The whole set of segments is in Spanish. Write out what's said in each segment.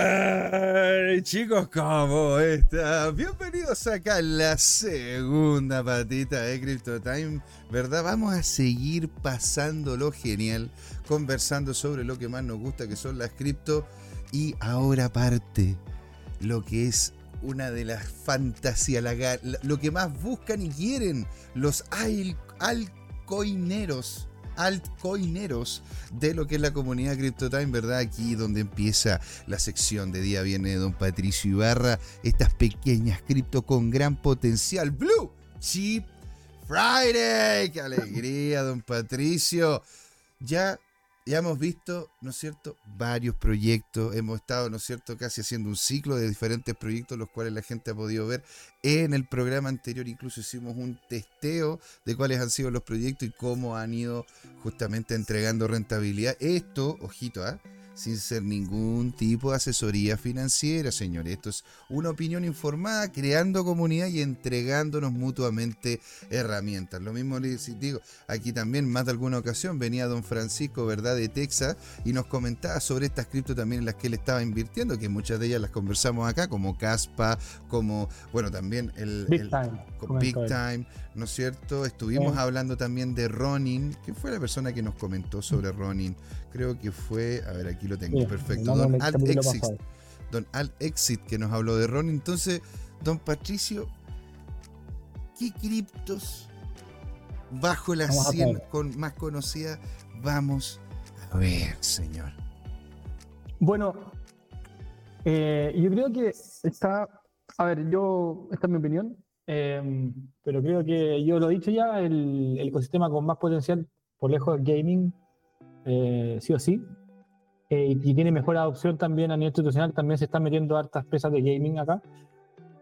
Ay, chicos, ¿cómo están? Bienvenidos acá a la segunda patita de Crypto Time, ¿verdad? Vamos a seguir pasándolo genial, conversando sobre lo que más nos gusta, que son las cripto, y ahora parte lo que es una de las fantasías, lo que más buscan y quieren los altcoineros altcoineros de lo que es la comunidad CryptoTime, ¿verdad? Aquí donde empieza la sección de día viene don Patricio Ibarra, estas pequeñas cripto con gran potencial. Blue Chip Friday, qué alegría, don Patricio. Ya ya hemos visto, ¿no es cierto?, varios proyectos, hemos estado, ¿no es cierto?, casi haciendo un ciclo de diferentes proyectos, los cuales la gente ha podido ver. En el programa anterior incluso hicimos un testeo de cuáles han sido los proyectos y cómo han ido justamente entregando rentabilidad. Esto, ojito, ¿ah? Sin ser ningún tipo de asesoría financiera, señores. Esto es una opinión informada, creando comunidad y entregándonos mutuamente herramientas. Lo mismo les digo, aquí también más de alguna ocasión venía don Francisco, ¿verdad?, de Texas y nos comentaba sobre estas cripto también en las que él estaba invirtiendo, que muchas de ellas las conversamos acá, como Caspa, como, bueno, también el... Big Time. Big Time, ¿no es cierto? Estuvimos hablando también de Ronin, que fue la persona que nos comentó sobre Ronin. Creo que fue, a ver, aquí lo tengo, perfecto. Don Alt Exit. Don Alt Exit que nos habló de Ronin. Entonces, don Patricio, ¿qué criptos bajo la 100 con, más conocida vamos a ver, señor? Bueno, eh, yo creo que está, a ver, yo, esta es mi opinión, Em, pero creo que yo lo he dicho ya, el, ecosistema con más potencial por lejos del gaming, eh, sí o sí. Eh, y, tiene mejor adopción también a nivel institucional, también se están metiendo hartas presas de gaming acá.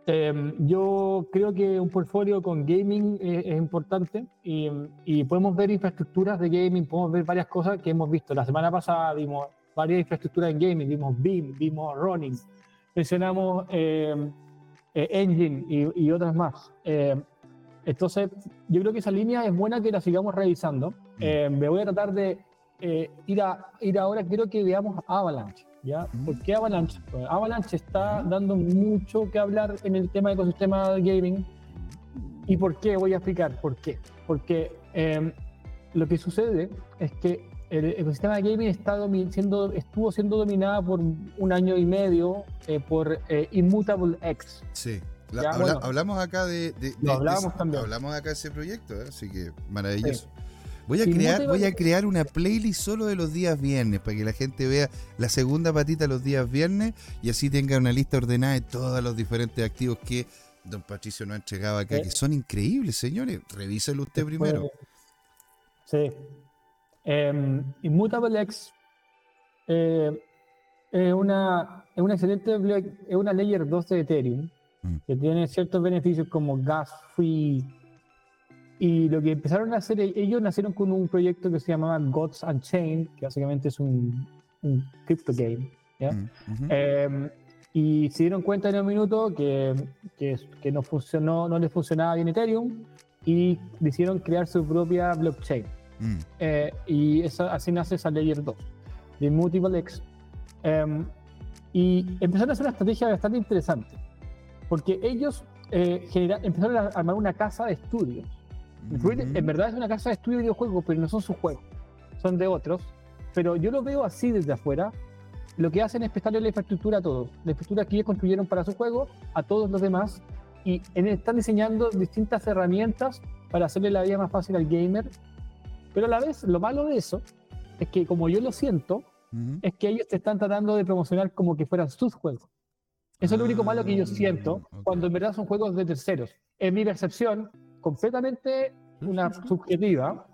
Em, yo creo que un portfolio con gaming es, importante y, y, podemos ver infraestructuras de gaming, podemos ver varias cosas que hemos visto. La semana pasada vimos varias infraestructuras en gaming, vimos BIM, vimos Running, mencionamos em, eh, Engine y, otras más. Eh, entonces, yo creo que esa línea es buena que la sigamos revisando. Mm. Eh, me voy a tratar de ir, a, ir ahora, quiero que veamos Avalanche. ¿ya? Mm. ¿Por qué Avalanche? Pues Avalanche está dando mucho que hablar en el tema de ecosistema de gaming. ¿Y por qué? Voy a explicar por qué. Porque lo que sucede es que el ecosistema de gaming está siendo, estuvo siendo dominada por un año y medio eh, por eh, Immutable X. Sí. hablamos acá de, hablamos también. hablamos acá de ese proyecto, ¿eh? así que maravilloso. Voy a, crear, voy a crear una playlist solo de los días viernes para que la gente vea la segunda patita los días viernes y así tenga una lista ordenada de todos los diferentes activos que don Patricio nos ha entregado acá, que son increíbles, señores. Revíselo usted primero. Sí, eh, Immutable X eh, es, una, es una excelente es una layer 2 de Ethereum mm. que tiene ciertos beneficios como gas free. Y lo que empezaron a hacer, ellos nacieron con un proyecto que se llamaba Gods Unchained, que básicamente es un, un crypto game. Mm, em, y se dieron cuenta en un minuto que, que, que, no, funcionó, no les funcionaba bien Ethereum y decidieron crear su propia blockchain. Mm. Eh, y así nace esa Layer 2 de Multiple X. Em, y empezaron a hacer una estrategia bastante interesante, porque ellos eh, empezaron a armar una casa de estudios. Mm. En verdad es una casa de estudio de videojuegos, pero no son sus juegos, son de otros. Pero yo lo veo así desde afuera. Lo que hacen es prestarle la infraestructura a todos. La infraestructura que ellos construyeron para su juego, a todos los demás. Y están diseñando distintas herramientas para hacerle la vida más fácil al gamer pero a la vez, lo malo de eso es que, como yo lo siento, es que ellos te están tratando de promocionar como que fueran sus juegos. Eso es lo único malo que yo siento ah, cuando en verdad son juegos de terceros. En mi percepción, completamente una subjetiva,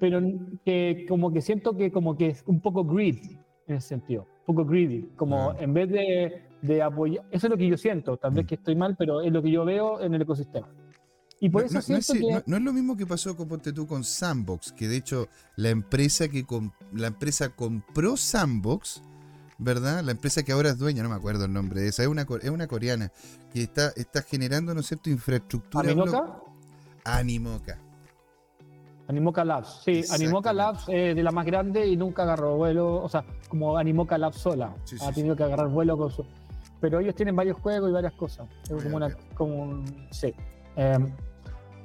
pero que como que siento que como que es un poco greedy en ese sentido, un poco greedy, como en vez de, de, apoyar, eso es lo que yo siento, tal vez mm. que estoy mal, pero es lo que yo veo en el ecosistema. Y por eso no, es, no, es, lo mismo que pasó con Ponte tú con Sandbox, que de hecho la empresa que la empresa compró Sandbox, ¿verdad? La empresa que ahora es dueña, no me acuerdo el nombre de esa, es una, es una coreana que está, está generando, ¿no es cierto?, infraestructura. ¿Animoca? Animoca. Animoca Labs, sí, Animoca Labs es de la más grande y nunca agarró vuelo, o sea, como Animoca Labs sola, ha tenido que agarrar vuelo con su... Pero ellos tienen varios juegos y varias cosas, es como, una, como un... Sí. Em,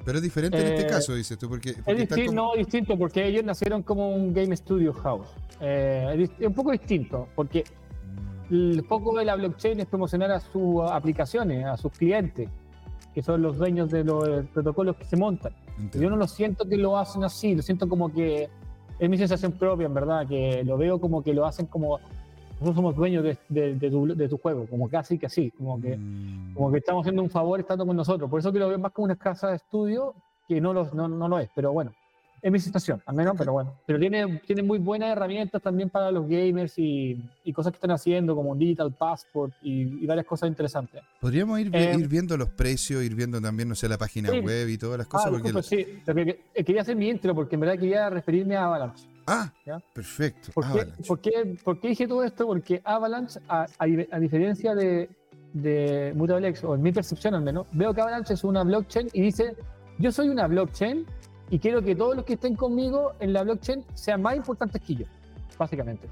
pero es diferente en este eh, caso, dices tú, porque... es distinto, no, distinto, porque ellos nacieron como un Game Studio House. Eh, es un poco distinto, porque el foco de la blockchain es promocionar a sus aplicaciones, a sus clientes, que son los dueños de los protocolos que se montan. Yo no lo siento que lo hacen así, lo siento como que es mi sensación propia, en verdad, que lo veo como que lo hacen como nosotros somos dueños de, tu, juego, como casi que así, como que, mm. como que estamos haciendo un favor estando con nosotros. Por eso que lo veo más como una casa de estudio que no lo, no, no lo es, pero bueno, es mi situación, al menos, pero bueno. Pero tiene, tiene muy buenas herramientas también para los gamers y, y cosas que están haciendo, como un Digital Passport y, varias cosas interesantes. Podríamos ir, eh, ir, viendo los precios, ir viendo también, no sé, la página web y todas las cosas. Ah, porque sí, eh, quería hacer mi intro porque en verdad quería referirme a Avalanche. Ah, perfecto. ¿Por qué, ¿por, qué, dije todo esto? Porque Avalanche, a, a, diferencia de, de MutaBlex, o en mi percepción al menos, veo que Avalanche es una blockchain y dice, yo soy una blockchain y quiero que todos los que estén conmigo en la blockchain sean más importantes que yo, básicamente.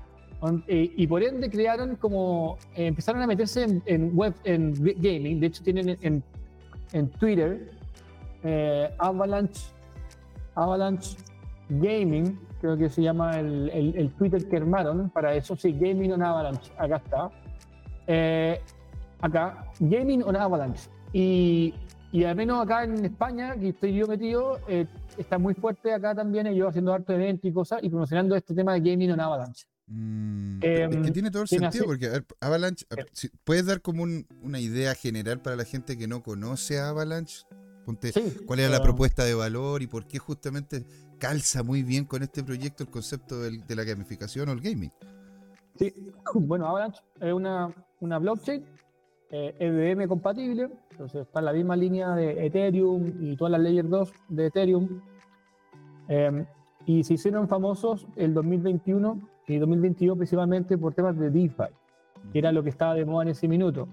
Y, por ende crearon como, eh, empezaron a meterse en, web, en gaming, de hecho tienen en, en Twitter eh, Avalanche, Avalanche Gaming, creo que se llama el, el, Twitter que armaron para eso, sí, Gaming on Avalanche, acá está. acá, Gaming on Avalanche. Y, y al menos acá en España, que estoy yo metido, eh, está muy fuerte acá también, ellos haciendo harto evento y cosas, y promocionando este tema de gaming en Avalanche. Mm, es que tiene todo el sentido, porque Avalanche, ¿puedes dar como una idea general para la gente que no conoce a Avalanche? ¿Cuál era la propuesta de valor y por qué justamente calza muy bien con este proyecto el concepto de la gamificación o el gaming? Sí, bueno, Avalanche es una, una blockchain eh, EVM compatible, entonces está en la misma línea de Ethereum y todas las Layer 2 de Ethereum. Em, y se hicieron famosos el 2021 y 2022 principalmente por temas de DeFi, que era lo que estaba de moda en ese minuto.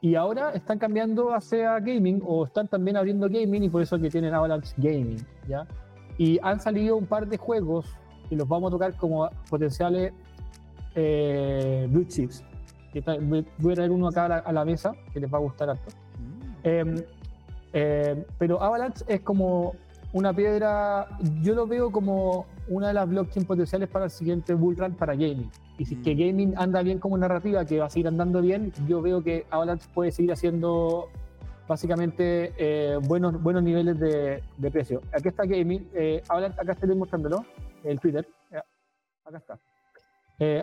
Y ahora están cambiando hacia gaming o están también abriendo gaming y por eso que tienen Avalanche Gaming, ¿ya? Y han salido un par de juegos y los vamos a tocar como potenciales eh, blue chips voy a traer uno acá a la, mesa que les va a gustar harto. Em, eh, pero Avalanche es como una piedra, yo lo veo como una de las blockchain potenciales para el siguiente bullrun para gaming. Y si es que mm. gaming anda bien como narrativa, que va a seguir andando bien, yo veo que Avalanche puede seguir haciendo básicamente eh, buenos, buenos niveles de, precio. Aquí está gaming, eh, Avalanche, acá estoy mostrándolo, el Twitter, acá está.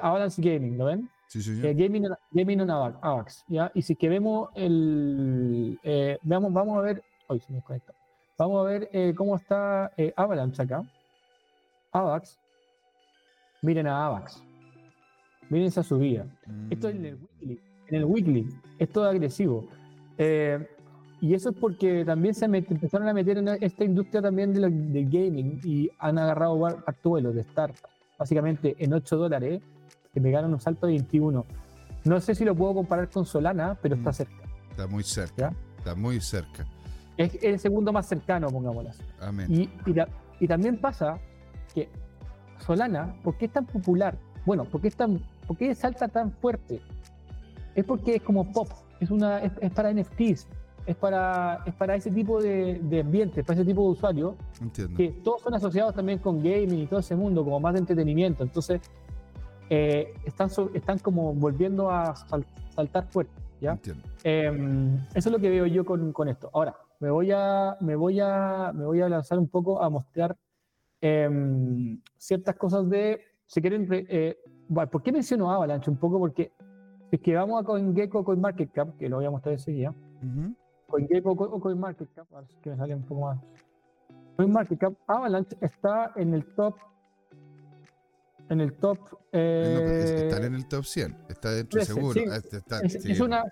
Avalanche Gaming, ¿lo ven? Sí, sí, sí. gaming, gaming on AVAX, ¿ya? Y si que vemos el... Eh, veamos, vamos a ver... Hoy se me desconecta. Vamos a ver eh, cómo está eh, Avalanche acá. AVAX. Miren a AVAX. Miren esa subida. Esto es en el mm. weekly. En el weekly. Es todo agresivo. y eso es porque también se empezaron a meter en esta industria también del gaming y han agarrado actuelos de startup. Básicamente en 8 dólares que pegaron un salto de 21. No sé si lo puedo comparar con Solana, pero está mm. cerca. Está muy cerca. Está muy cerca. Es el segundo más cercano, pongámoslo así. Amén. Y, y, también pasa que Solana, ¿por qué es tan popular? Bueno, ¿por qué, es tan, por qué salta tan fuerte? Es porque es como pop, es, una, es, para NFTs, es para, es para ese tipo de, de ambientes, para ese tipo de usuarios, Entiendo. que todos son asociados también con gaming y todo ese mundo, como más de entretenimiento. Entonces, eh, están, están como volviendo a saltar fuerte. ¿ya? Em, eso es lo que veo yo con, con, esto. Ahora, me voy, a, me, voy a, me voy a lanzar un poco a mostrar em, ciertas cosas de, si quieren, ¿por qué menciono Avalanche? Un poco porque si es que vamos a CoinGecko o CoinMarketCap, que lo voy a mostrar enseguida, uh CoinGecko o CoinMarketCap, a ver si que me sale un poco más. CoinMarketCap, Avalanche está en el top en el top. Eh, están en el top 100, está dentro seguro. Ah, es, una,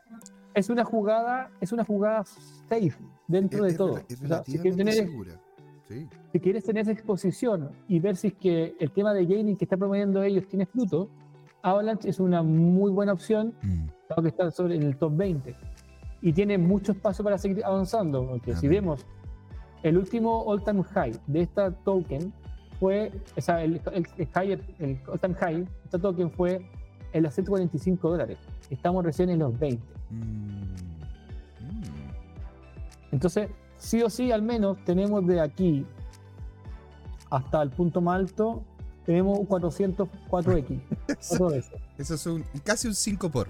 es una jugada, es una jugada safe dentro de todo. si, quieres tener, segura. Si quieres tener esa exposición y ver si es que el tema de gaming que está promoviendo ellos tiene fruto, Avalanche es una muy buena opción, mm. que está sobre en el top 20. Y tiene mucho espacio para seguir avanzando, porque si vemos el último all time high de esta token fue, o sea, el, el, el, all time high, esta token fue en los 145 dólares. Estamos recién en los 20. Mm. Entonces, sí o sí, al menos tenemos de aquí hasta el punto más alto, tenemos 404X. eso. es un, casi un 5 por.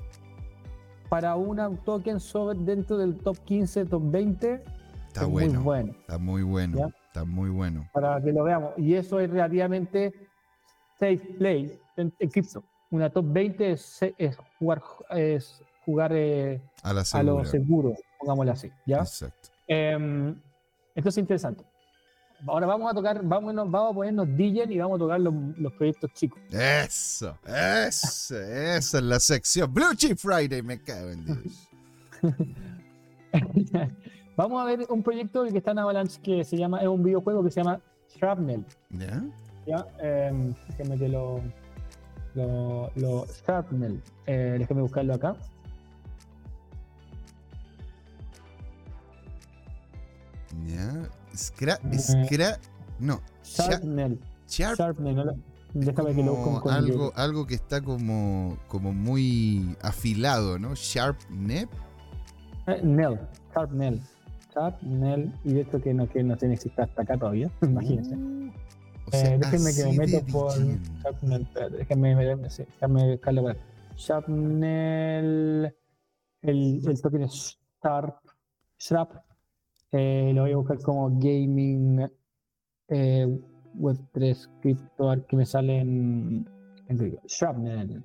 Para una token sobre dentro del top 15, top 20, está bueno, muy bueno. Está muy bueno. Está muy bueno. Para que lo veamos. Y eso es relativamente safe play en, cripto. Una top 20 es, jugar, es jugar eh, a, lo seguro, pongámoslo así. ¿ya? Exacto. Eh, esto es interesante. Ahora vamos a tocar, vámonos, vamos a ponernos DJ y vamos a tocar los, proyectos chicos. Eso, eso, esa es la sección. Blue Chip Friday, me cago en Dios. vamos a ver un proyecto que está en Avalanche que se llama, es un videojuego que se llama Shrapnel. ¿Ya? Ya, eh, déjeme que lo. Lo, lo Shrapnel. Eh, déjeme buscarlo acá. Ya. Scra, scra, no. Sharpnel. Sharpnel. Déjame que lo algo, algo que está como, como muy afilado, ¿no? Sharpnet. Eh, Nel. Sharpnel. Sharpnel. Y esto que no, que no se necesita hasta acá todavía. Imagínense. Uh, eh, déjenme que me meto por Sharpnel. Déjenme, déjenme buscarlo por Sharpnel. El, el token es Sharp. Sharp eh, lo voy a buscar como gaming eh, web 3 crypto que me sale en, en Shrapnel.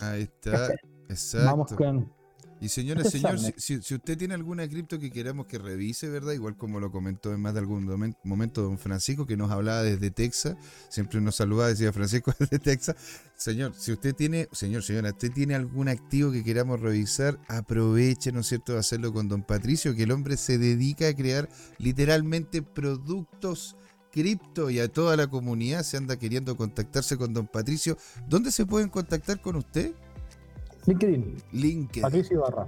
Ahí está. Exacto. Vamos con y señora, señor, si, usted tiene alguna cripto que queramos que revise, ¿verdad? Igual como lo comentó en más de algún momento don Francisco, que nos hablaba desde Texas, siempre nos saludaba, decía Francisco desde Texas. Señor, si usted tiene, señor, señora, usted tiene algún activo que queramos revisar, aproveche, ¿no es cierto?, de hacerlo con don Patricio, que el hombre se dedica a crear literalmente productos cripto y a toda la comunidad se anda queriendo contactarse con don Patricio. ¿Dónde se pueden contactar con usted? LinkedIn. LinkedIn. Patricio Barra.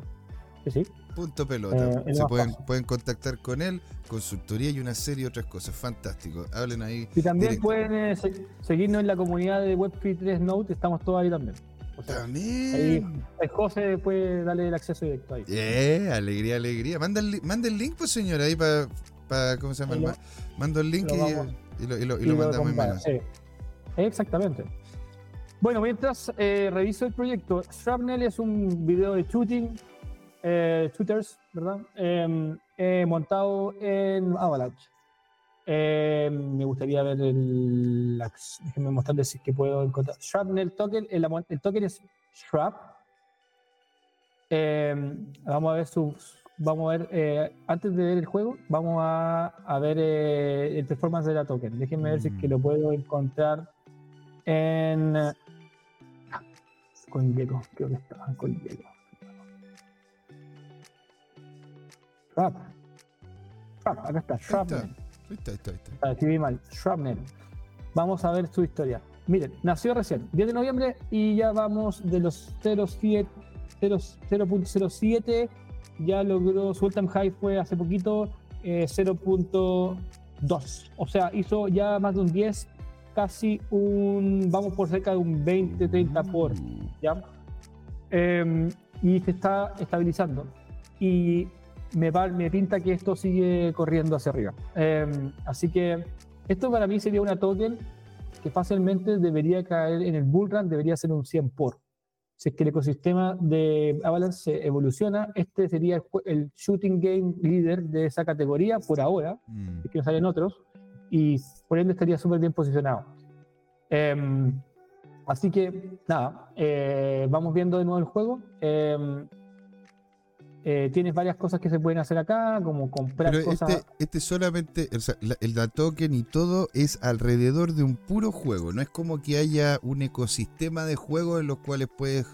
Sí. Punto pelota. Eh, Se pueden, pueden contactar con él, consultoría y una serie de otras cosas. Fantástico. Hablen ahí. Y también pueden eh, seguirnos en la comunidad de Web3 3 Note. Estamos todos ahí también. también. Ahí José puede darle el acceso directo ahí. Eh, alegría, alegría. Manda el, manda el link, pues, señor, ahí para. ¿Cómo se llama? Mando el link y, lo, y, lo, y, lo, mandamos en Sí. Exactamente. Bueno, mientras eh, reviso el proyecto, Shrapnel es un video de shooting, eh, shooters, ¿verdad? Em, montado en Avalanche. Em, me gustaría ver el. Déjenme mostrarles si que puedo encontrar. Shrapnel token, el, el token es Shrap. Em, vamos a ver sus. Vamos a ver, eh, antes de ver el juego, vamos a, a ver el performance de la token. Déjenme ver si es que lo puedo encontrar en CoinGecko, creo que estaba en CoinGecko. Shrap. Shrap, acá está, Shrapnel. Ahí está, ahí está, ahí está. Escribí mal, Shrapnel. Vamos a ver su historia. Miren, nació recién, 10 de noviembre, y ya vamos de los 0.07, ya logró, su all high fue hace poquito eh, 0.2. O sea, hizo ya más de un 10 casi un, vamos por cerca de un 20, 30 por, ¿ya? Em, y se está estabilizando. Y me, me pinta que esto sigue corriendo hacia arriba. Em, así que esto para mí sería una token que fácilmente debería caer en el bullrun, debería ser un 100 por. Si es que el ecosistema de Avalanche se evoluciona, este sería el, shooting game líder de esa categoría por ahora, mm. es que no salen otros y por ende estaría súper bien posicionado. Em, así que, nada, eh, vamos viendo de nuevo el juego. Em, eh, tienes varias cosas que se pueden hacer acá, como comprar Pero cosas. Este, este solamente, o sea, el da token y todo es alrededor de un puro juego. No es como que haya un ecosistema de juegos en los cuales puedes,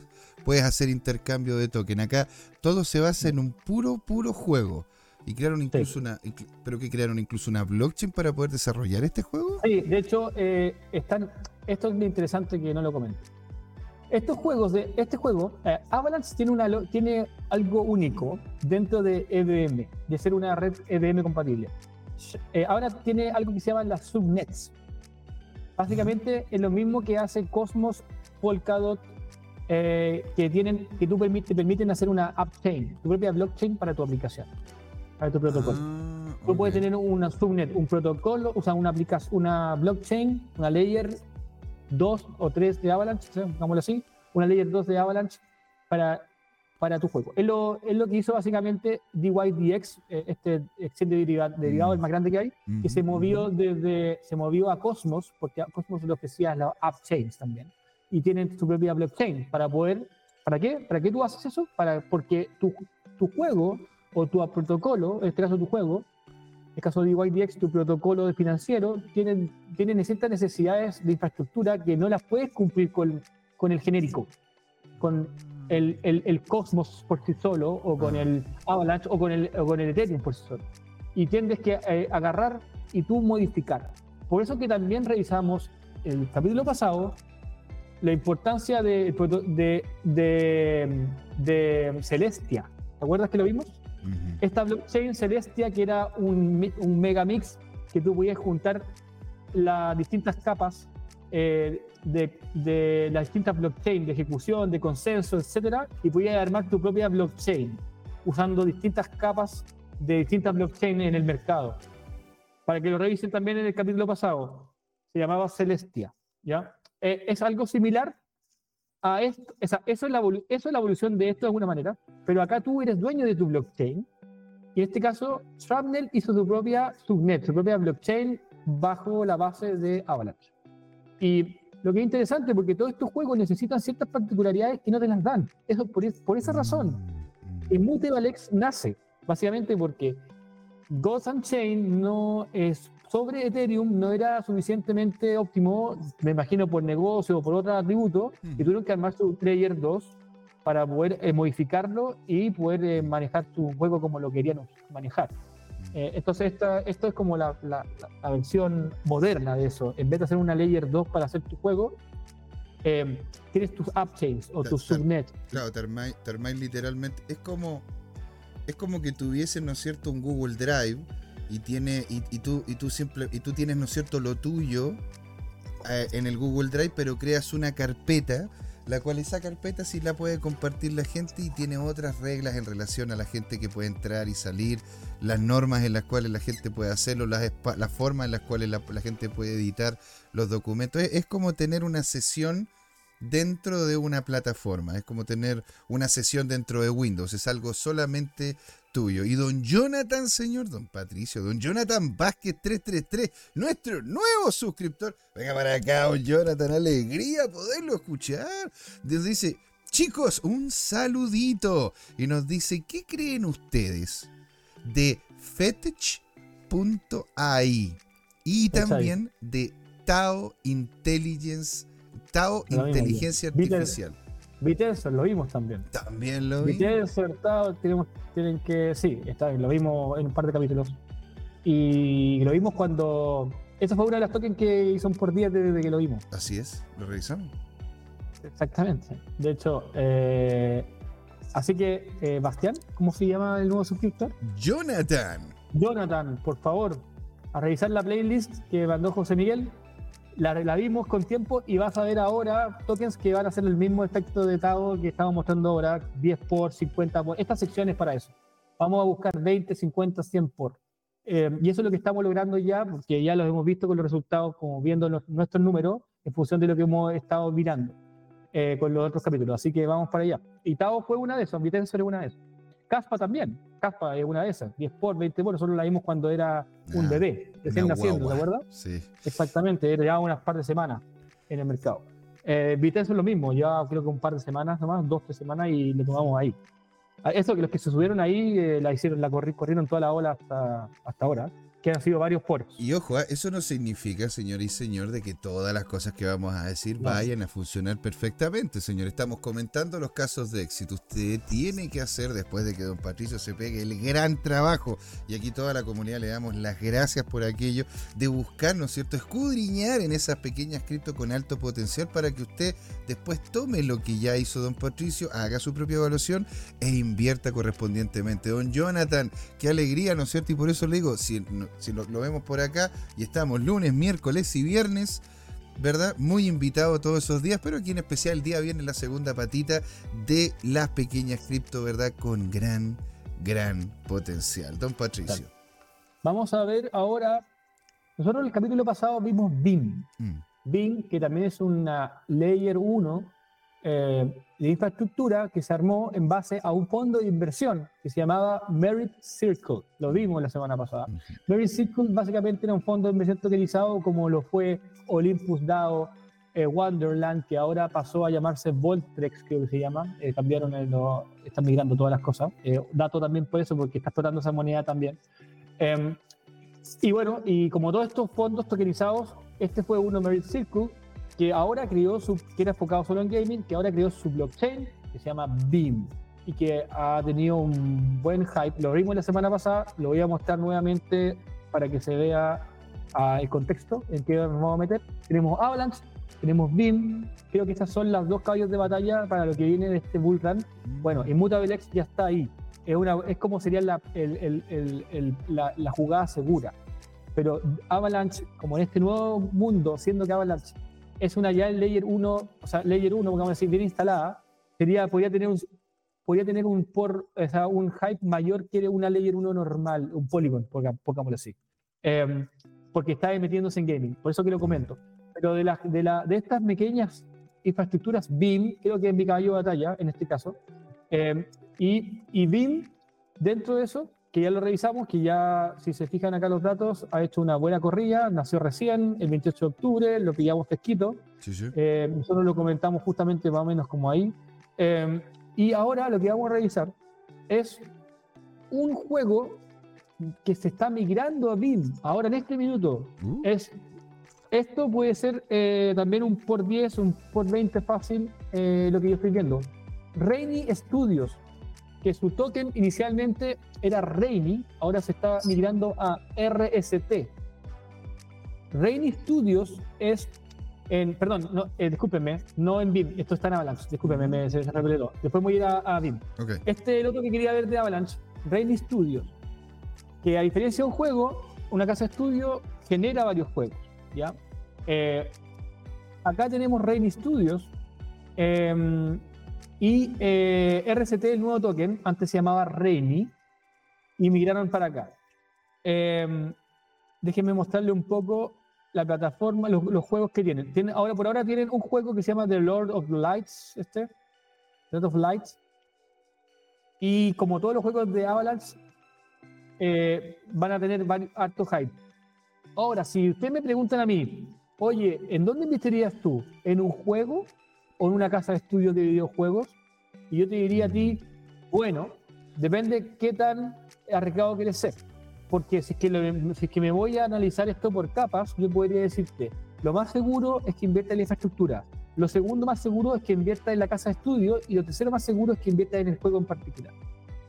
puedes hacer intercambio de token. Acá todo se basa en un puro, puro juego. Y crearon incluso una, pero que crearon incluso una blockchain para poder desarrollar este juego. Sí, de hecho, eh, están, esto es interesante que no lo comento. Estos juegos de este juego, eh, Avalanche tiene, una, tiene algo único dentro de EVM, de ser una red EVM compatible. eh, ahora tiene algo que se llama las subnets. Básicamente es lo mismo que hace Cosmos, Polkadot, eh, que tienen que tú te permiten hacer una upchain, tu propia blockchain para tu aplicación, para tu protocolo. Ah, tú puedes tener una subnet, un protocolo, o sea, una aplicación, una blockchain, una layer 2 o 3 de Avalanche, digámoslo así, una layer 2 de Avalanche para para tu juego. Es lo, es lo que hizo básicamente DYDX, eh, este exchange derivado, el más grande que hay, que se movió desde, se movió a Cosmos, porque a Cosmos le ofrecía la app chains también, y tienen su propia blockchain para poder, ¿para qué? ¿Para qué tú haces eso? Para, porque tu, tu juego o tu protocolo, en este caso tu juego, en el caso de DYDX, tu protocolo de financiero, tiene, tiene ciertas necesidades de infraestructura que no las puedes cumplir con, con el genérico, con el, el, Cosmos por sí solo, o con el Avalanche, o con el, con el Ethereum por sí solo. Y tienes que eh, agarrar y tú modificar. Por eso que también revisamos el capítulo pasado la importancia de, de, de, de Celestia. ¿Te acuerdas que lo vimos? Esta blockchain Celestia, que era un, un megamix que tú podías juntar las distintas capas eh, de, las distintas blockchain, de ejecución, de consenso, etcétera, y podías armar tu propia blockchain usando distintas capas de distintas blockchain en el mercado. Para que lo revisen también en el capítulo pasado, se llamaba Celestia. ¿ya? Eh, es algo similar a esto, eso, es la, eso es la evolución de esto de alguna manera, pero acá tú eres dueño de tu blockchain, y en este caso, Shrapnel hizo su propia subnet, su propia blockchain bajo la base de Avalanche. Y lo que es interesante, porque todos estos juegos necesitan ciertas particularidades que no te las dan. Eso, por, por esa razón, Immutable Alex nace, básicamente porque Ghost Chain no es sobre Ethereum no era suficientemente óptimo, me imagino por negocio o por otro atributo, y tuvieron que armar su Layer 2 para poder eh, modificarlo y poder eh, manejar su juego como lo querían manejar. Eh, entonces, esto es como la, versión moderna de eso. En vez de hacer una layer 2 para hacer tu juego, eh, tienes tus app chains o tus subnets. Claro, Termite, literalmente es como es como que tuviesen, ¿no es cierto?, un Google Drive y tiene y, tú y tú simple y tú tienes, ¿no es cierto?, lo tuyo eh, en el Google Drive, pero creas una carpeta la cual esa carpeta sí la puede compartir la gente y tiene otras reglas en relación a la gente que puede entrar y salir, las normas en las cuales la gente puede hacerlo, las, las formas en las cuales la, gente puede editar los documentos. Es, como tener una sesión dentro de una plataforma, es como tener una sesión dentro de Windows, es algo solamente tuyo. Y don Jonathan, señor, don Patricio, don Jonathan Vázquez 333, nuestro nuevo suscriptor. Venga para acá, don Jonathan, alegría poderlo escuchar. Nos dice, chicos, un saludito. Y nos dice, ¿qué creen ustedes de fetch.ai? Y también de Tao Intelligence, Tao Inteligencia Artificial. Vitesse lo vimos también. También lo vimos. Vitesse, tenemos, tienen que. Sí, está, lo vimos en un par de capítulos. Y lo vimos cuando. Esa fue una de las tokens que hizo por día desde que lo vimos. Así es, lo revisamos. Exactamente. De hecho, eh, así que, eh, Bastián, ¿cómo se llama el nuevo suscriptor? Jonathan. Jonathan, por favor, a revisar la playlist que mandó José Miguel la, vimos con tiempo y vas a ver ahora tokens que van a hacer el mismo efecto de Tao que estamos mostrando ahora, 10 por, 50 por. Esta sección es para eso. Vamos a buscar 20, 50, 100 por. Eh, y eso es lo que estamos logrando ya, porque ya lo hemos visto con los resultados, como viendo nuestros números, en función de lo que hemos estado mirando eh, con los otros capítulos. Así que vamos para allá. Y Tao fue una de esas, Vitensor es una de esas. Caspa también. Caspa es una de esas. 10 por, 20 por. Nosotros la vimos cuando era un ah, bebé, recién naciendo, ¿te acuerdas? Sí. Exactamente, era ya unas par de semanas en el mercado. Eh, es lo mismo, ya creo que un par de semanas nomás, dos, tres semanas y lo tomamos ahí. Ah, eso que los que se subieron ahí eh, la hicieron, la corrieron toda la ola hasta, hasta ahora que han sido varios poros. Y ojo, ¿eh? eso no significa, señor y señor, de que todas las cosas que vamos a decir vayan a funcionar perfectamente, señor. Estamos comentando los casos de éxito. Usted tiene que hacer, después de que don Patricio se pegue el gran trabajo, y aquí toda la comunidad le damos las gracias por aquello, de buscar, ¿no es cierto?, escudriñar en esas pequeñas cripto con alto potencial para que usted después tome lo que ya hizo don Patricio, haga su propia evaluación e invierta correspondientemente. Don Jonathan, qué alegría, ¿no es cierto? Y por eso le digo, si si lo, vemos por acá, y estamos lunes, miércoles y viernes. ¿verdad? Muy invitado todos esos días, pero aquí en especial el día viene la segunda patita de las pequeñas cripto, ¿verdad? Con gran, gran potencial. Don Patricio. Vamos a ver ahora, nosotros en el capítulo pasado vimos BIM. Mm. BIM, que también es una Layer 1 eh, de infraestructura que se armó en base a un fondo de inversión que se llamaba Merit Circle. Lo vimos la semana pasada. Merit Circle básicamente era un fondo de inversión tokenizado como lo fue Olympus DAO, eh, Wonderland, que ahora pasó a llamarse Voltrex, creo que se llama. Eh, cambiaron, están migrando todas las cosas. dato también por eso, porque está explotando esa moneda también. Em, y bueno, y como todos estos fondos tokenizados, este fue uno Merit Circle que ahora creó su, que era enfocado solo en gaming, que ahora creó su blockchain, que se llama BIM, y que ha tenido un buen hype. Lo vimos la semana pasada, lo voy a mostrar nuevamente para que se vea uh, el contexto en que nos vamos a meter. Tenemos Avalanche, tenemos BIM, creo que estas son las dos caballos de batalla para lo que viene de este bull run. Bueno, X ya está ahí. Es, una, es como sería la, el, el, la, la jugada segura. Pero Avalanche, como en este nuevo mundo, siendo que Avalanche es una ya Layer 1, o sea, Layer 1, vamos a decir, bien instalada, sería, podría tener un, podría tener un, por, o sea, un hype mayor que una Layer 1 normal, un Polygon, pongámoslo así. Em, porque está metiéndose en gaming, por eso que lo comento. Pero de, la, de, la, de estas pequeñas infraestructuras BIM, creo que es mi caballo de batalla en este caso, em, y, y BIM, dentro de eso, que ya lo revisamos, que ya, si se fijan acá los datos, ha hecho una buena corrida, nació recién, el 28 de octubre, lo pillamos fresquito. Eh, nosotros lo comentamos justamente más o menos como ahí. Eh, y ahora lo que vamos a revisar es un juego que se está migrando a BIM, ahora en este minuto. Uh. Es, esto puede ser eh, también un por 10, un por 20 fácil, lo que yo estoy viendo. Rainy Studios, que su token inicialmente era Rainy, ahora se está migrando a RST. Rainy Studios es en, perdón, no, eh, discúlpenme, no en BIM, esto está en Avalanche, discúlpenme, me, se, reveló. Después voy a ir a, BIM. Este es el otro que quería ver de Avalanche, Rainy Studios, que a diferencia de un juego, una casa de estudio genera varios juegos, ¿ya? Eh, acá tenemos Rainy Studios, em, y eh, RCT, el nuevo token, antes se llamaba Rainy, y migraron para acá. Em, déjenme mostrarle un poco la plataforma, los, juegos que tienen. tienen. Ahora por ahora tienen un juego que se llama The Lord of Lights, este, Lord of Lights. Y como todos los juegos de Avalanche, eh, van a tener harto hype. Ahora, si ustedes me preguntan a mí, oye, ¿en dónde invertirías tú? ¿En un juego o en una casa de estudios de videojuegos? Y yo te diría a ti, bueno, depende qué tan arriesgado quieres ser. Porque si es, que si es que me voy a analizar esto por capas, yo podría decirte, lo más seguro es que invierta en la infraestructura. Lo segundo más seguro es que invierta en la casa de estudio y lo tercero más seguro es que invierta en el juego en particular.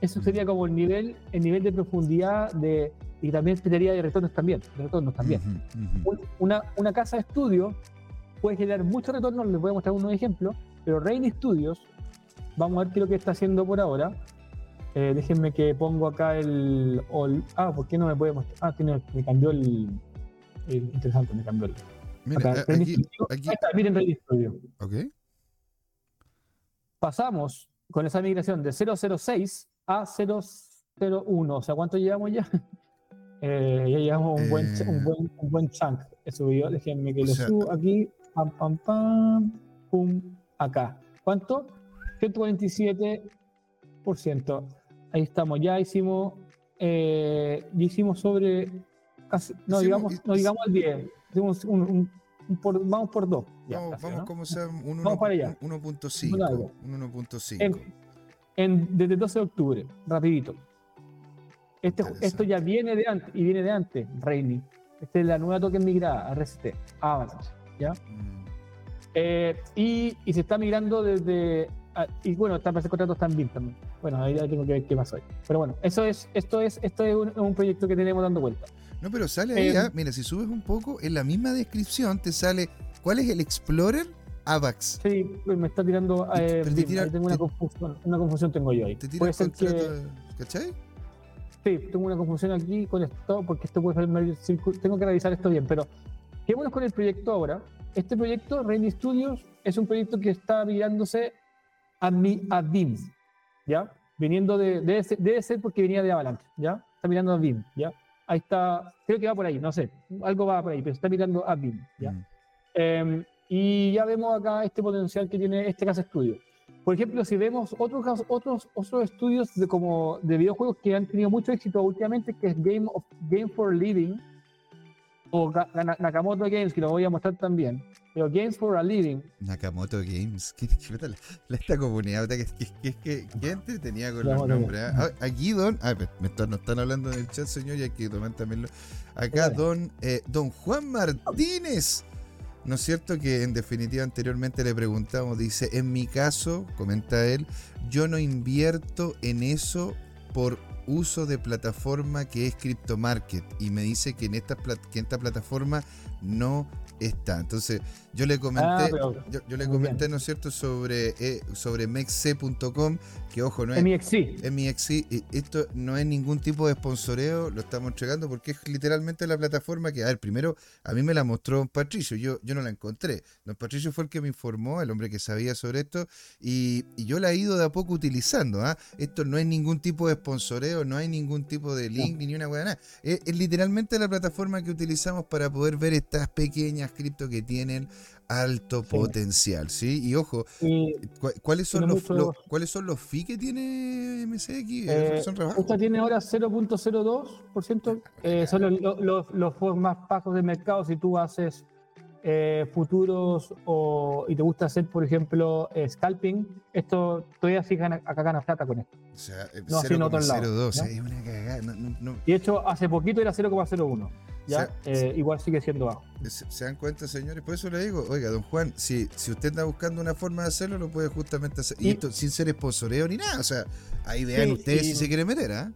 Eso sería como el nivel, el nivel de profundidad de, y también sería de retornos también. De retornos también. Una, una casa de estudio puede generar muchos retornos, les voy a mostrar unos ejemplos, pero Rain Studios, vamos a ver qué es lo que está haciendo por ahora. Eh, déjenme que pongo acá el, Ah, ¿por qué no me puede mostrar? Ah, tiene, me cambió el, Interesante, me cambió el. Mira, acá, aquí, está, miren Rain Studio. Ok. Pasamos con esa migración de 006 a 001. O sea, ¿cuánto llevamos ya? Eh, ya llevamos un, buen, un, buen, un buen chunk. Eso yo, déjenme que lo subo aquí pam, pam, pam, pum, acá. ¿Cuánto? 147%. Ahí estamos, ya hicimos, eh, hicimos sobre, casi, no, digamos, no digamos el 10, vamos por 2. Vamos, vamos como sea, un 1.5. 1.5. Desde 12 de octubre, rapidito. Este, esto ya viene de antes, y viene de antes, Rainy. Esta es la nueva token migrada, RST, Avalanche. ¿Ya? Mm. Eh, y, y, se está migrando desde. y bueno, está ese contrato está en BIM también. Bueno, ahí, tengo que ver qué pasa hoy. Pero bueno, eso es, esto es, esto es un, proyecto que tenemos dando vuelta. No, pero sale ahí, eh, ¿ah? mira, si subes un poco, en la misma descripción te sale cuál es el Explorer AVAX. Sí, pues me está tirando. Eh, tengo una confusión, una confusión tengo yo ahí. ¿Te tira Puede ser que. ¿Cachai? sí, tengo una confusión aquí con esto, porque esto puede ser medio tengo que revisar esto bien, pero quedémonos con el proyecto ahora. Este proyecto, Rainy Studios, es un proyecto que está mirándose a, mi, a BIM, ¿ya? Viniendo de, debe ser, porque venía de Avalanche, ¿ya? Está mirando a BIM, ¿ya? Ahí está, creo que va por ahí, no sé, algo va por ahí, pero está mirando a BIM, ¿ya? Mm. Em, y ya vemos acá este potencial que tiene este Casa Studio. Por ejemplo, si vemos otros, otros, otros estudios de, como de videojuegos que han tenido mucho éxito últimamente, que es Game, of, Game for Living, o Nakamoto Games, que lo voy a mostrar también. Pero Games for a Living. Nakamoto Games. ¿Qué, qué, la, esta comunidad? ¿Qué, qué, qué, qué entretenida con los nombres? ¿eh? Ah, aquí, Don. Ah, me están, nos están hablando en el chat, señor, y hay que tomar también. Lo, acá, Don, eh, Don Juan Martínez. ¿No es cierto que en definitiva anteriormente le preguntamos? Dice, en mi caso, comenta él, yo no invierto en eso por uso de plataforma que es CryptoMarket y me dice que en esta, que en esta plataforma no está. Entonces, yo le comenté, ah, yo, le comenté, ¿no es cierto?, sobre, eh, sobre mexc.com, que ojo, no es. MXC. Esto no es ningún tipo de sponsoreo, lo estamos entregando porque es literalmente la plataforma que, a ver, primero, a mí me la mostró Don Patricio, yo, yo no la encontré. Don Patricio fue el que me informó, el hombre que sabía sobre esto, y, yo la he ido de a poco utilizando. ¿ah? Esto no es ningún tipo de sponsoreo, no hay ningún tipo de link ni una hueá nada. Es, es literalmente la plataforma que utilizamos para poder ver estas pequeñas cripto que tienen alto potencial, ¿sí? Y ojo, ¿cuáles son los, cuáles son los fees que tiene MSX? Eh, esta tiene ahora 0.02%, eh, son los, los, más bajos del mercado si tú haces eh, futuros o, y te gusta hacer, por ejemplo, scalping, esto todavía sí gana, acá ganas plata con esto. O sea, no, 0.02, es una cagada. Y de hecho, hace poquito era 0.01 ya eh, igual sigue siendo bajo. ¿Se dan cuenta, señores? Por eso le digo, oiga, don Juan, si, si usted está buscando una forma de hacerlo, lo puede justamente hacer. Y, esto sin ser esposoreo ni nada. O sea, ahí vean ustedes si se quiere meter, ¿ah?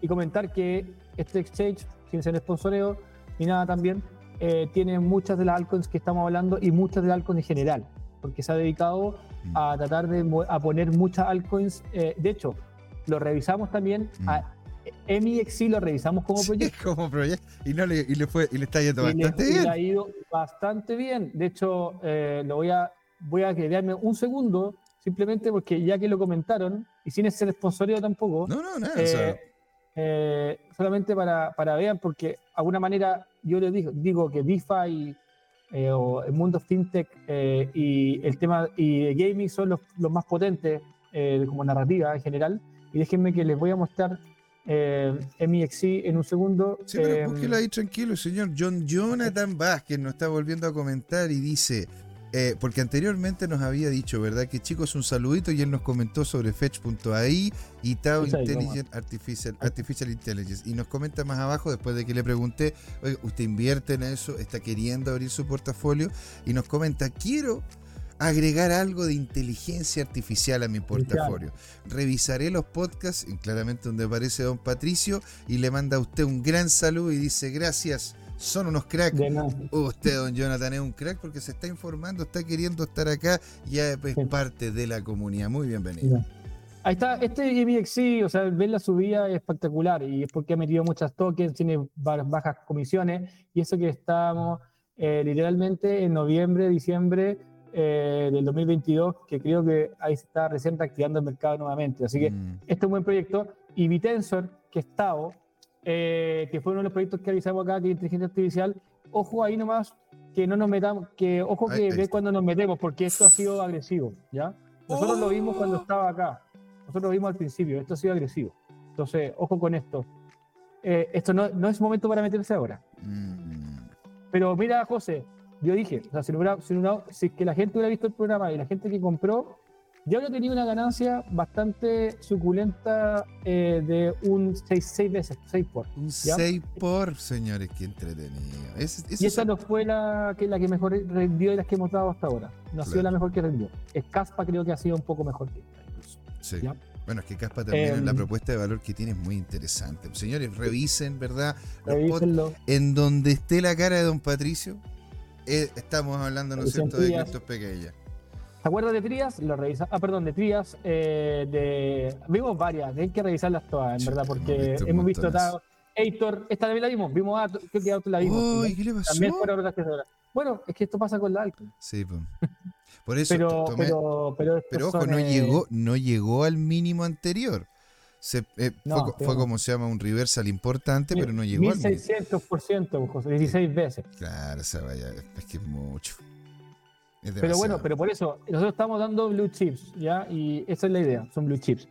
Y comentar que este exchange, sin ser esposoreo ni nada también, eh, tiene muchas de las altcoins que estamos hablando y muchas de las altcoins en general, porque se ha dedicado mm. a tratar de a poner muchas altcoins. Eh, de hecho, lo revisamos también a mm. MXC lo revisamos como proyecto. como proyecto. Y, no le, y, le fue, y le está yendo bastante bien. le ha ido bastante bien. De hecho, eh, lo voy a, voy a quedarme un segundo, simplemente porque ya que lo comentaron, y sin ser sponsoreo tampoco. No, no, nada. Eh, eh, solamente para, para vean, porque de alguna manera yo les digo, digo que DeFi o el mundo fintech y el tema y gaming son los, los más potentes como narrativa en general. Y déjenme que les voy a mostrar eh, en un segundo. Sí, pero eh, ahí tranquilo, señor. John Jonathan Vázquez nos está volviendo a comentar y dice, eh, porque anteriormente nos había dicho, ¿verdad? Que chicos, un saludito y él nos comentó sobre Fetch.ai y Tao Intelligent Artificial, Artificial Intelligence. Y nos comenta más abajo, después de que le pregunté, oye, ¿usted invierte en eso? ¿Está queriendo abrir su portafolio? Y nos comenta, quiero agregar algo de inteligencia artificial a mi portafolio. Revisaré los podcasts, claramente donde aparece don Patricio, y le manda a usted un gran saludo y dice gracias. Son unos cracks. Usted, don Jonathan, es un crack porque se está informando, está queriendo estar acá y es parte de la comunidad. Muy bienvenido. Ahí está, este GBXC, o sea, ver la subida es espectacular y es porque ha metido muchas tokens, tiene bajas comisiones y eso que estamos eh, literalmente en noviembre, diciembre eh, del 2022, que creo que ahí se está recién reactivando el mercado nuevamente. Así que mm. este es un buen proyecto. Y Vitensor, que es Tao, eh, que fue uno de los proyectos que realizamos acá, que es inteligencia artificial, ojo ahí nomás, que no nos metamos, que ojo que ve cuando nos metemos, porque esto ha sido agresivo, ¿ya? Nosotros lo vimos cuando estaba acá, nosotros lo vimos al principio, esto ha sido agresivo. Entonces, ojo con esto. Eh, esto no, no, es momento para meterse ahora. Mm. Pero mira, José, yo dije, o sea, si, si, que la gente hubiera visto el programa y la gente que compró, yo habría tenido una ganancia bastante suculenta eh, de un 6 veces, 6 por. Un 6 por, señores, qué entretenido. y esa no fue la que, la que mejor rendió de las que hemos dado hasta ahora. No ha sido la mejor que rendió. Caspa creo que ha sido un poco mejor que esta, incluso. Sí. Bueno, es que Caspa también la em, propuesta de valor que tiene es muy interesante. Señores, revisen, ¿verdad? en donde esté la cara de don Patricio, eh, estamos hablando, ¿no es cierto?, de criptos pequeñas. ¿Te acuerdas de Trias? Lo revisa. Ah, perdón, de Trias. Eh, de... Vimos varias, hay que revisarlas todas, en verdad, porque hemos visto. Hemos esta vez la vimos, vimos a creo que Auto la vimos. Uy, ¿qué le pasó? También fueron otras que Bueno, es que esto pasa con la alcohol. Sí, pues. Por eso. pero, pero, pero, pero, ojo, no, llegó, no llegó al mínimo anterior. Se, eh, fue, como se llama un reversal importante, pero no llegó al 1600%, José, 16 veces. Claro, o sea, vaya, es que es mucho. pero bueno, pero por eso, nosotros estamos dando blue chips, ¿ya? Y esa es la idea, son blue chips.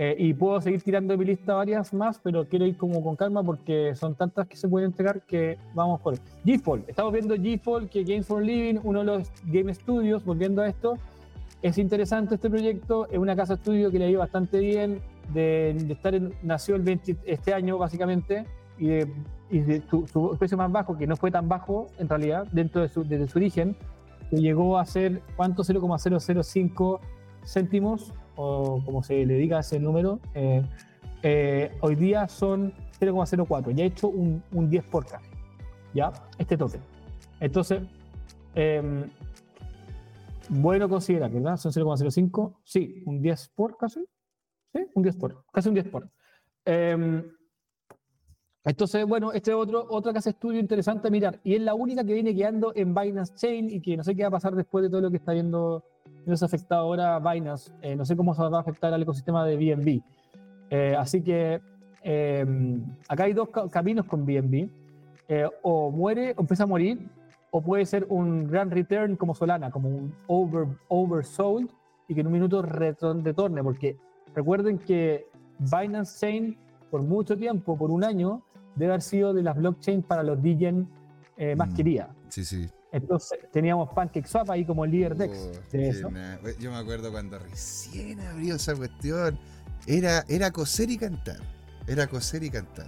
Eh, y puedo seguir tirando de mi lista varias más, pero quiero ir como con calma porque son tantas que se pueden entregar que vamos por GFall. Estamos viendo GFall, que Games for Living, uno de los Game Studios, volviendo a esto. Es interesante este proyecto, es una casa estudio que le ha ido bastante bien, de, estar en, nació el 20, este año básicamente, y de, y de su, precio más bajo, que no fue tan bajo en realidad, dentro de su, desde su origen, que llegó a ser, ¿cuánto? 0,005 céntimos o como se le diga ese número, eh, eh, hoy día son 0,04. Ya he hecho un, un 10 por casi. ¿Ya? Este tope. Entonces, em, bueno considerar, ¿verdad? Son 0,05. Sí, un 10 por casi. Un 10 por. Casi un 10 por. Em, entonces, bueno, este es otro, otra casa estudio interesante a mirar. Y es la única que viene quedando en Binance Chain y que no sé qué va a pasar después de todo lo que está viendo nos ha afectado ahora Binance. Eh, no sé cómo se va a afectar al ecosistema de BNB. Eh, así que em, acá hay dos caminos con BNB. Eh, o muere o empieza a morir, o puede ser un gran return como Solana, como un over, oversold y que en un minuto retorne. Porque recuerden que Binance Chain, por mucho tiempo, por un año, debe haber sido de las blockchains para los DJs más mm, queridas. Sí, sí. Entonces teníamos PancakeSwap ahí como el líder DEX de eso. Yo me acuerdo cuando recién abrió esa cuestión. Era, era coser y cantar. Era coser y cantar.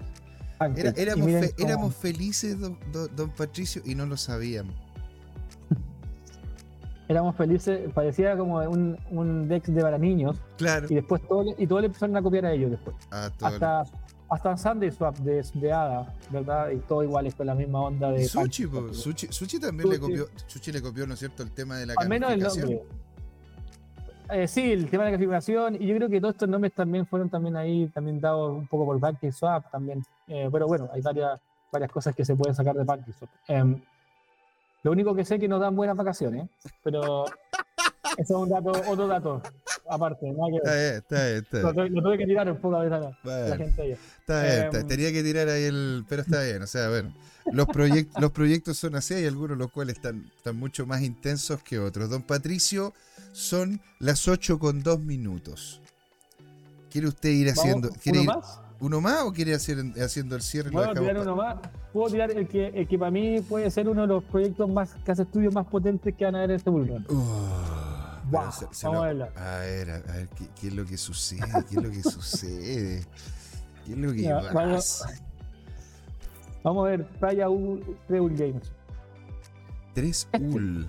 éramos, felices, don, Patricio, y no lo sabíamos. Éramos felices, parecía como un, un DEX de para niños. Claro. Y después todo, y todos le empezaron a copiar a ellos después. Ah, Hasta hasta Sunday Swap de, de ADA, ¿verdad? Y todo igual es con la misma onda de. Sushi, Sushi, Sushi, también le copió, Sushi le copió, ¿no es cierto?, el tema de la Al menos el nombre. Eh, sí, el tema de la configuración, y yo creo que todos estos nombres también fueron también ahí, también dados un poco por PancakeSwap también. Eh, pero bueno, hay varias, varias cosas que se pueden sacar de PancakeSwap. Eh, lo único que sé es que nos dan buenas vacaciones, pero eso es un dato, otro dato aparte, nada que Está bien, está bien, está bien. Lo, tuve que tirar un poco a veces la gente ahí. Está bien, em, tenía que tirar ahí el. Pero está bien, o sea, bueno. Los, proyectos los proyectos son así, hay algunos los cuales están, están mucho más intensos que otros. Don Patricio, son las 8 con 2 minutos. ¿Quiere usted ir haciendo. ¿quiere ¿Uno ir, más? ¿Uno más o quiere hacer haciendo el cierre? Puedo tirar uno más. Puedo tirar el que, el que para mí puede ser uno de los proyectos más, casa estudios más potentes que van a haber en este bullrun. vamos a, verlo. a ver, a ver, ¿qué, es lo que sucede? ¿Qué es lo que sucede? ¿Qué es lo que? Vamos, vamos, a ver, Playa U, 3 UL Games. 3 UL.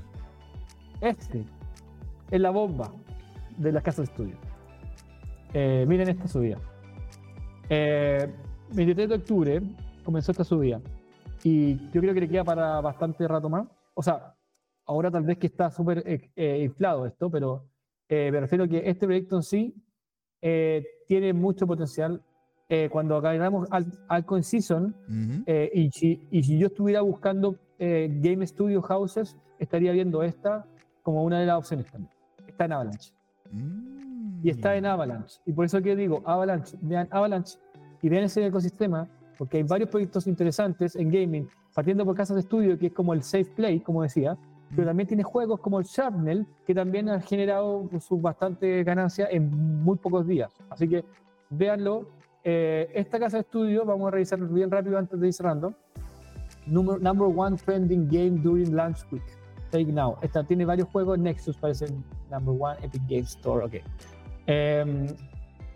Este, este es la bomba de la casa de estudio. Eh, miren esta subida. Eh, 23 de octubre comenzó esta subida. Y yo creo que le queda para bastante rato más. O sea, ahora tal vez que está súper eh, eh, inflado esto, pero eh, me refiero a que este proyecto en sí tiene mucho potencial. cuando acabamos al, Alcoin Season, y, si, y, si, yo estuviera buscando Game Studio Houses, estaría viendo esta como una de las opciones también. Está en Avalanche. Y está en Avalanche. Y por eso que digo, Avalanche, vean Avalanche y vean ese ecosistema, porque hay varios proyectos interesantes en gaming, partiendo por casas de estudio, que es como el Safe Play, como decía, pero también tiene juegos como el Sharpnel, que también han generado sus bastante ganancias en muy pocos días. Así que véanlo. Eh, esta casa de estudio, vamos a revisarlo bien rápido antes de ir cerrando. Number, number one trending game during launch week. Take now. Esta tiene varios juegos. Nexus parece number one Epic Games Store. Ok. Um,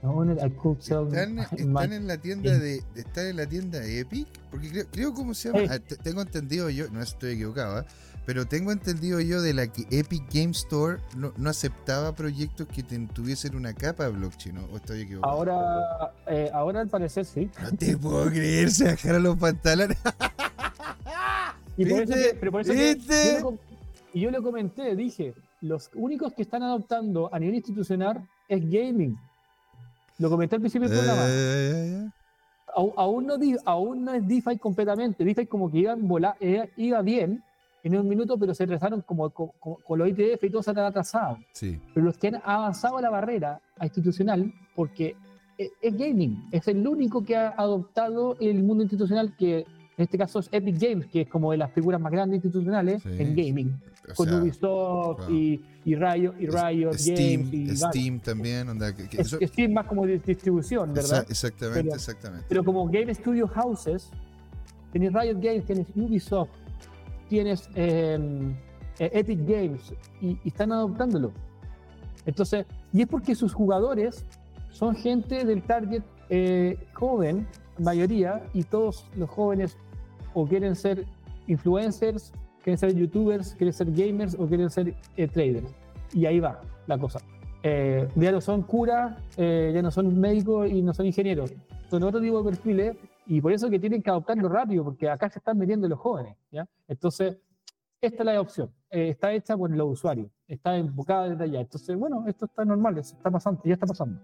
¿Están, ¿Están, en la tienda de, están en la tienda de Epic? Porque creo, creo cómo se llama. Ah, tengo entendido yo, no estoy equivocado, ¿eh? pero tengo entendido yo de la que Epic Game Store no, no aceptaba proyectos que tuviesen una capa de blockchain, ¿o estoy equivocado? Ahora, eh, ahora al parecer sí. No te puedo creer, se bajaron los pantalones. y por eso que, por eso que yo, y yo le comenté, dije, los únicos que están adoptando a nivel institucional es gaming. Lo comenté al principio del programa. Eh, aún, no, aún no es DeFi completamente. DeFi como que iba, eh, iba bien en un minuto, pero se rezaron como, con los ITF y todo se han atrasado. Sí. Pero los que han avanzado la barrera institucional, porque es, es gaming, es el único que ha adoptado el mundo institucional que en este caso es Epic Games, que es como de las figuras más grandes institucionales en gaming, con Ubisoft y, y, Riot, y Riot Steam, Games. Y Steam también. Steam más como distribución, ¿verdad? exactamente, exactamente. Pero como Game Studio Houses, tienes Riot Games, tienes Ubisoft, tienes em, eh, Epic Games y, están adoptándolo. Entonces, y es porque sus jugadores son gente del target eh, joven, mayoría, y todos los jóvenes o quieren ser influencers, quieren ser youtubers, quieren ser gamers o quieren ser eh, traders. Y ahí va la cosa. Eh, ya no son curas, eh, ya no son médicos y no son ingenieros. Son otro tipo de perfiles y por eso que tienen que adoptarlo rápido, porque acá se están metiendo los jóvenes. ¿ya? Entonces, esta es la opción. está hecha por los usuarios, está enfocada desde allá. Entonces, bueno, esto está normal, está pasando, ya está pasando.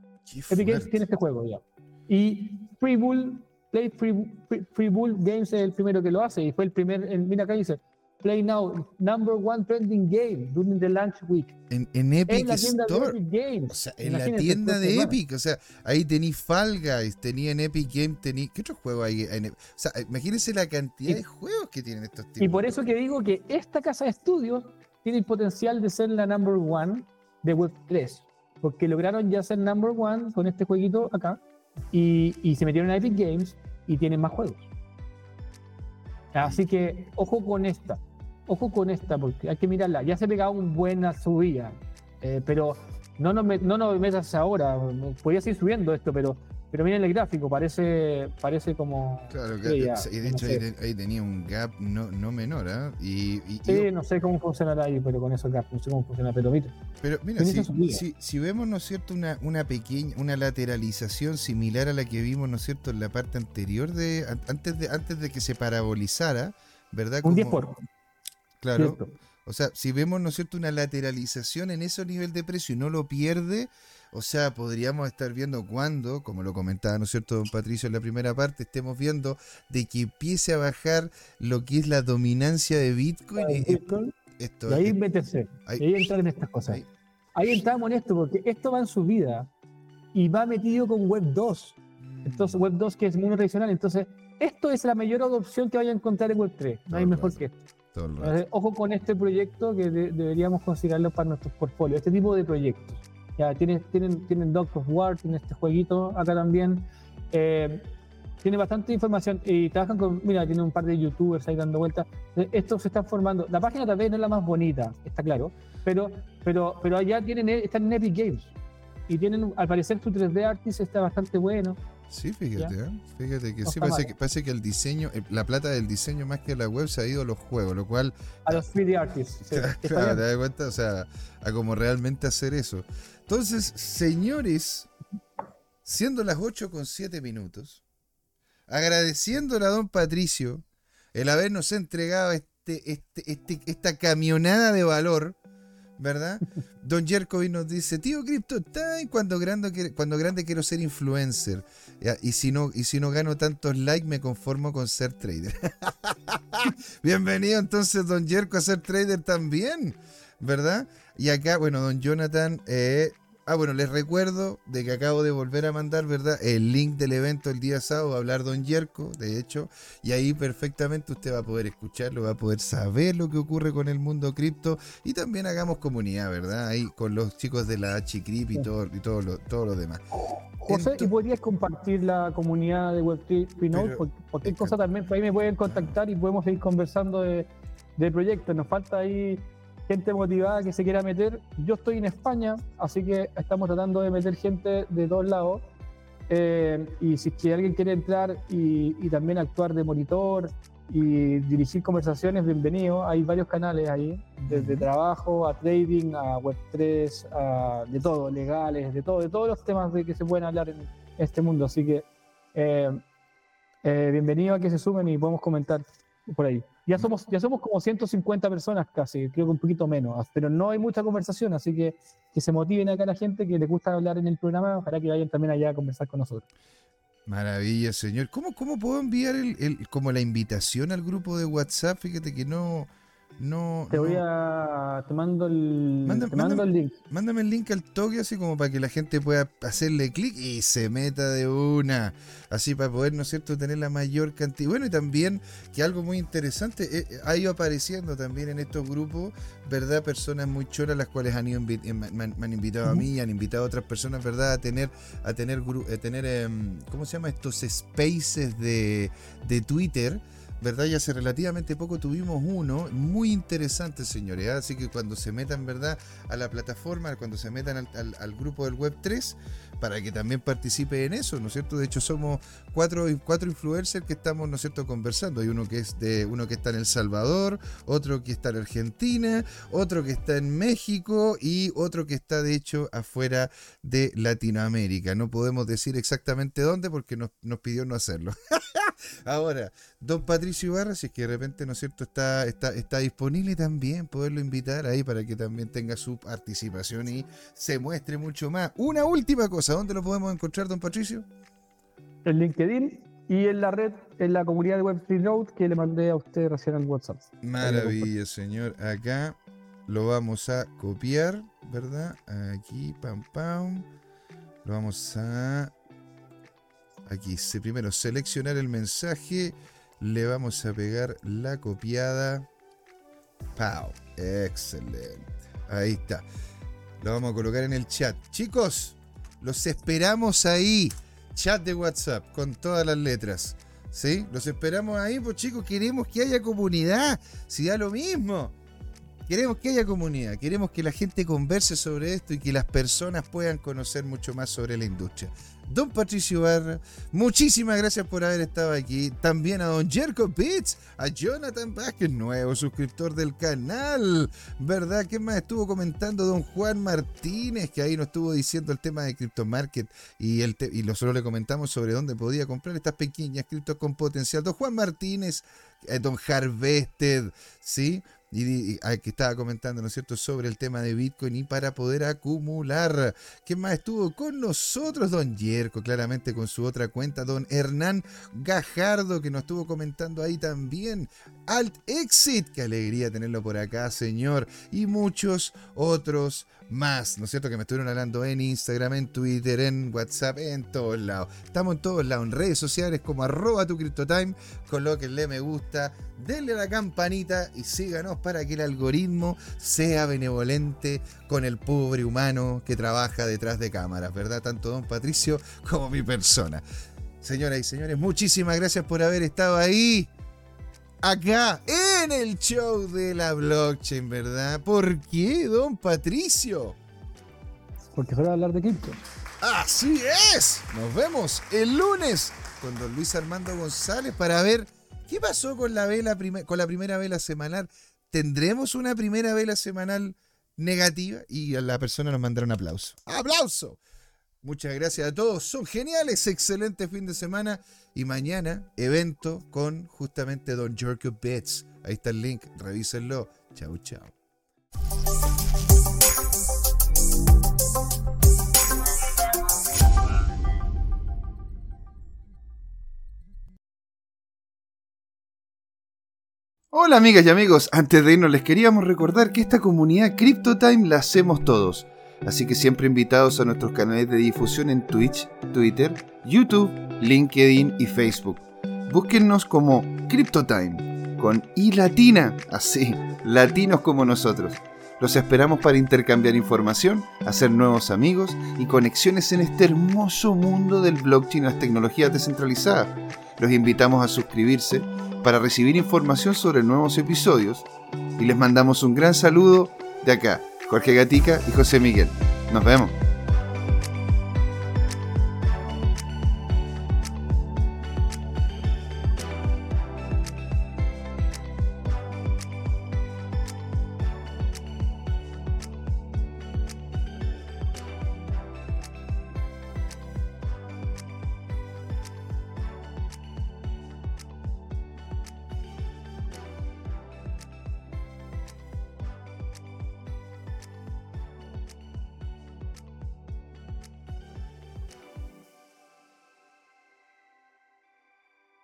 Epic Games tiene este juego ya. Y Free Bull Play Free, Bull Games es el primero que lo hace y fue el primer, mira acá dice, Play Now, number one trending game during the launch week. En, en Epic Store. O sea, en la tienda de Epic. O sea, ahí tenéis Fall Guys, tenía en Epic Game, tenía. ¿Qué otro juego hay? o sea, imagínense la cantidad de juegos que tienen estos tipos. Y por eso que digo que esta casa de estudios tiene el potencial de ser la number one de Web 3. Porque lograron ya ser number one con este jueguito acá y, se metieron a Epic Games y tienen más juegos. Así que ojo con esta, ojo con esta, porque hay que mirarla. Ya se ha pegado una buena subida, eh, pero no nos, no nos metas ahora. Podría seguir subiendo esto, pero pero miren el gráfico, parece, parece como. Claro, y de hecho ahí, tenía un gap no, no menor, ¿eh? Y, sí, no sé cómo funcionará ahí, pero con esos gap, no sé cómo funciona, pero mira. Pero mira, si, si, vemos, ¿no es cierto?, una, una pequeña, una lateralización similar a la que vimos, ¿no es cierto?, en la parte anterior de. antes de, antes de que se parabolizara, ¿verdad? un 10 por. Claro. O sea, si vemos, ¿no es cierto?, una lateralización en ese nivel de precio y no lo pierde o sea, podríamos estar viendo cuando, como lo comentaba, ¿no es cierto, don Patricio, en la primera parte, estemos viendo de que empiece a bajar lo que es la dominancia de Bitcoin. esto, y ahí meterse, ahí, ahí entrar en estas cosas. Ahí. entramos en esto, porque esto va en su vida y va metido con Web 2. Entonces, Web 2 que es muy tradicional. Entonces, esto es la mayor adopción que vaya a encontrar en Web 3. No hay mejor que esto. ojo con este proyecto que deberíamos considerarlo para nuestros portfolios, este tipo de proyectos. Ya, tienen, tienen, tienen of War, tienen este jueguito acá también. Eh, tiene bastante información y trabajan con, mira, tiene un par de youtubers ahí dando vueltas. Eh, esto se está formando. La página tal vez no es la más bonita, está claro, pero, pero, pero allá tienen, están en Epic Games y tienen, al parecer, su 3D Artist está bastante bueno. Sí, fíjate, ¿eh? fíjate que sí, parece que, parece que el diseño, la plata del diseño más que la web se ha ido a los juegos, lo cual... A los 3D artists. claro, te das cuenta, o sea, a como realmente hacer eso. Entonces, señores, siendo las 8 con 7 minutos, agradeciéndole a don Patricio el habernos entregado este, este, este, esta camionada de valor, ¿verdad? Don Jerkovic nos dice, tío Crypto, cuando grande, cuando grande quiero ser influencer. Y, si no, y si no gano tantos likes, me conformo con ser trader. Bienvenido entonces, Don Jerko, a ser trader también, ¿verdad? Y acá, bueno, Don Jonathan eh, Ah, bueno, les recuerdo de que acabo de volver a mandar, ¿verdad? El link del evento el día sábado, a hablar Don Yerko, de hecho, y ahí perfectamente usted va a poder escucharlo, va a poder saber lo que ocurre con el mundo cripto y también hagamos comunidad, ¿verdad? Ahí con los chicos de la HCRIP y todo, y todo lo, todo lo demás. José, ¿y podrías compartir la comunidad de Web3 Porque cualquier cosa también, por ahí me pueden contactar y podemos seguir conversando de, de proyectos. Nos falta ahí gente motivada que se quiera meter. Yo estoy en España, así que estamos tratando de meter gente de todos lados. Eh, y si es alguien quiere entrar y, también actuar de monitor y dirigir conversaciones, bienvenido. Hay varios canales ahí, desde trabajo a trading, a Web3, a, de todo, legales, de todo, de todos los temas de que se pueden hablar en este mundo. Así que eh, eh, bienvenido a que se sumen y podemos comentar por ahí. Ya somos, ya somos como 150 personas casi, creo que un poquito menos, pero no hay mucha conversación, así que que se motiven acá la gente que les gusta hablar en el programa para que vayan también allá a conversar con nosotros. Maravilla, señor. ¿Cómo, cómo puedo enviar el, como la invitación al grupo de WhatsApp? Fíjate que no, no, te voy a. Te mando el, mándame, el link. Mándame el link al toque, así como para que la gente pueda hacerle clic y se meta de una. Así para poder, ¿no es cierto?, tener la mayor cantidad. Bueno, y también que algo muy interesante eh, eh, ha ido apareciendo también en estos grupos, ¿verdad? Personas muy choras, las cuales han ido, eh, me, han invitado a mí, han invitado a otras personas, ¿verdad?, a tener, a tener, a tener em, ¿cómo se llama? Estos spaces de, de Twitter ¿verdad? Y hace relativamente poco tuvimos uno muy interesante, señores. ¿ah? Así que cuando se metan, ¿verdad? A la plataforma, cuando se metan al, grupo del Web 3, para que también participe en eso, ¿no es cierto? De hecho, somos cuatro, cuatro influencers que estamos, ¿no es cierto?, conversando. Hay uno que es de, uno que está en El Salvador, otro que está en Argentina, otro que está en México y otro que está, de hecho, afuera de Latinoamérica. No podemos decir exactamente dónde porque nos, nos pidió no hacerlo. Ahora, don Patricio Ibarra, si es que de repente, ¿no es cierto?, está, está, está disponible también poderlo invitar ahí para que también tenga su participación y se muestre mucho más. Una última cosa, ¿dónde lo podemos encontrar, don Patricio? En LinkedIn y en la red, en la comunidad de Web3 Note que le mandé a usted recién al WhatsApp. Maravilla, señor. Acá lo vamos a copiar, ¿verdad? Aquí, pam, pam. Lo vamos a Aquí, primero seleccionar el mensaje, le vamos a pegar la copiada. ¡Pau! Excelente. Ahí está. Lo vamos a colocar en el chat. Chicos, los esperamos ahí. Chat de WhatsApp con todas las letras. ¿Sí? Los esperamos ahí, pues chicos, queremos que haya comunidad. Si da lo mismo. Queremos que haya comunidad, queremos que la gente converse sobre esto y que las personas puedan conocer mucho más sobre la industria. Don Patricio Barra, muchísimas gracias por haber estado aquí. También a Don Jerko Pitts, a Jonathan Vázquez, nuevo suscriptor del canal. ¿Verdad? ¿Qué más estuvo comentando Don Juan Martínez? Que ahí nos estuvo diciendo el tema de Crypto Market y, y nosotros le comentamos sobre dónde podía comprar estas pequeñas criptos con potencial. Don Juan Martínez, eh, Don Harvested, ¿sí? Y, que estaba comentando, ¿no es cierto?, sobre el tema de Bitcoin y para poder acumular. ¿Quién más estuvo con nosotros? Don Yerko, claramente con su otra cuenta. Don Hernán Gajardo, que nos estuvo comentando ahí también. Alt Exit, qué alegría tenerlo por acá, señor. Y muchos otros más, ¿no es cierto? Que me estuvieron hablando en Instagram, en Twitter, en WhatsApp, en todos lados. Estamos en todos lados, en redes sociales como arroba tu CryptoTime. Colóquenle me gusta, denle a la campanita y síganos para que el algoritmo sea benevolente con el pobre humano que trabaja detrás de cámaras, ¿verdad? Tanto don Patricio como mi persona. Señoras y señores, muchísimas gracias por haber estado ahí acá en el show de la blockchain, ¿verdad? ¿Por qué, don Patricio? Porque va a hablar de cripto. Así es. Nos vemos el lunes con don Luis Armando González para ver qué pasó con la vela con la primera vela semanal. ¿Tendremos una primera vela semanal negativa? Y a la persona nos mandará un aplauso. ¡Aplauso! Muchas gracias a todos. Son geniales. Excelente fin de semana. Y mañana, evento con justamente Don Jerko Bits. Ahí está el link. Revísenlo. Chau, chau. Hola amigas y amigos, antes de irnos les queríamos recordar que esta comunidad CryptoTime la hacemos todos. Así que siempre invitados a nuestros canales de difusión en Twitch, Twitter, YouTube, LinkedIn y Facebook. Búsquennos como CryptoTime, con I latina, así, latinos como nosotros. Los esperamos para intercambiar información, hacer nuevos amigos y conexiones en este hermoso mundo del blockchain y las tecnologías descentralizadas. Los invitamos a suscribirse para recibir información sobre nuevos episodios y les mandamos un gran saludo de acá, Jorge Gatica y José Miguel. Nos vemos.